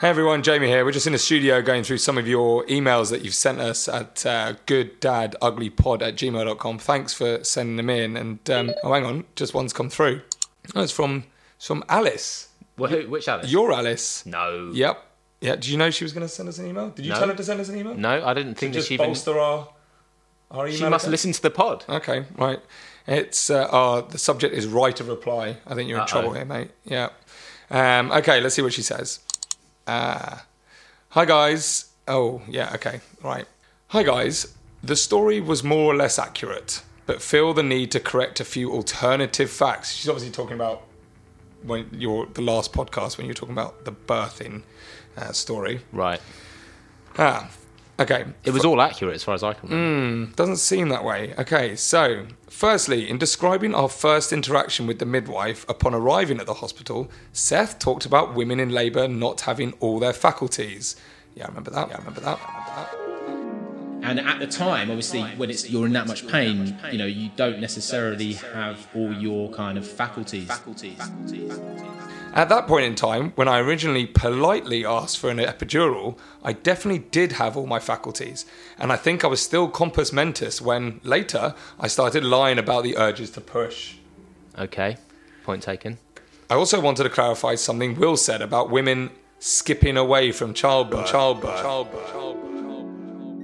Hey everyone, Jamie here. We're just in the studio going through some of your emails that you've sent us at uh, gooddaduglypod at gmail.com. Thanks for sending them in. And um, oh, hang on, just one's come through. Oh, it's from, it's from Alice. Well, who, which Alice? Your Alice. no. Yep. Yeah. Did you know she was going to send us an email? Did you No. tell her to send us an email? No, I didn't think that Just she even. bolster our, our email. She must account? listen to the pod. Okay, right. It's uh, oh, the subject is right of reply. I think you're in Uh-oh. trouble here, mate. Yeah. Um, okay, let's see what she says. Uh, hi guys. Oh yeah. Okay. Right. Hi guys. The story was more or less accurate, but feel the need to correct a few alternative facts. She's obviously talking about when your the last podcast when you're talking about the birthing uh, story. Right. Ah. Okay. It was all accurate as far as I can remember. Hmm, doesn't seem that way. Okay, so firstly, in describing our first interaction with the midwife upon arriving at the hospital, Seth talked about women in labour not having all their faculties. Yeah, I remember that. Yeah, I remember that. I remember that. And at the time, obviously, when it's you're in that much pain, you know, you don't necessarily have all your kind of faculties. At that point in time, when I originally politely asked for an epidural, I definitely did have all my faculties. And I think I was still compos mentis when later I started lying about the urges to push. Okay. Point taken. I also wanted to clarify something Will said about women skipping away from childbirth. Childbirth. Childbirth.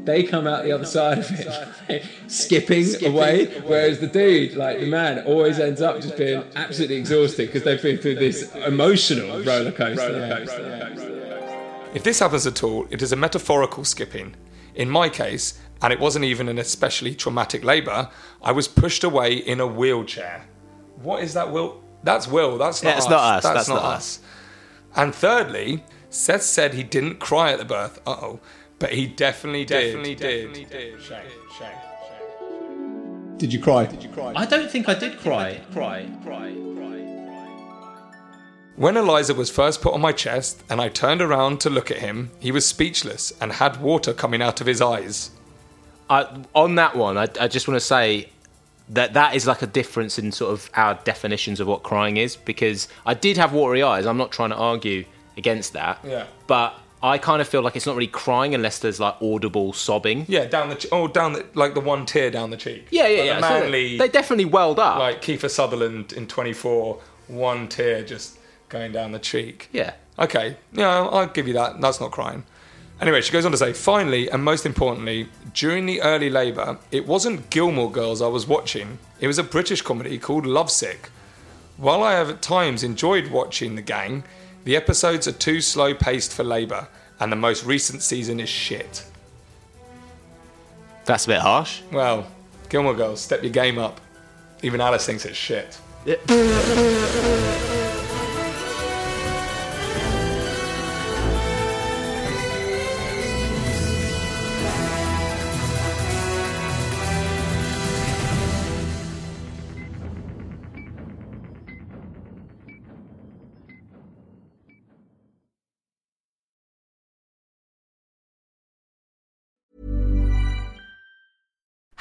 They come out the other side of it like, skipping, away, whereas the dude, like the man, always ends up just being absolutely exhausted because they've been through this emotional roller coaster. If this happens at all, it is a metaphorical skipping. In my case, and it wasn't even an especially traumatic labour, I was pushed away in a wheelchair. What is that, Will? That's Will. That's not Yeah, it's us. not us. That's, That's not, not us. And thirdly, Seth said he didn't cry at the birth. Uh oh. But he definitely did. Definitely did. Shame, shame, shame. Did you cry? Did you cry? I don't think I did cry. cry. Cry, cry, When Eliza was first put on my chest and I turned around to look at him, he was speechless and had water coming out of his eyes. I, on that one, I, I just want to say that that is like a difference in sort of our definitions of what crying is because I did have watery eyes. I'm not trying to argue against that. Yeah. But I kind of feel like it's not really crying unless there's like audible sobbing. Yeah, down the oh, down the like the one tear down the cheek. Yeah, yeah, Like yeah. The So they definitely welled up. like Kiefer Sutherland in 24, one tear just going down the cheek. yeah. Okay, yeah, I'll, I'll give you that. That's not crying. Anyway, she goes on to say, finally, and most importantly, during the early labour, it wasn't Gilmore Girls I was watching. It was a British comedy called Lovesick. While I have at times enjoyed watching The Gang, the episodes are too slow paced for labour, and the most recent season is shit. That's a bit harsh. Well, Gilmore Girls, step your game up. Even Alice thinks it's shit.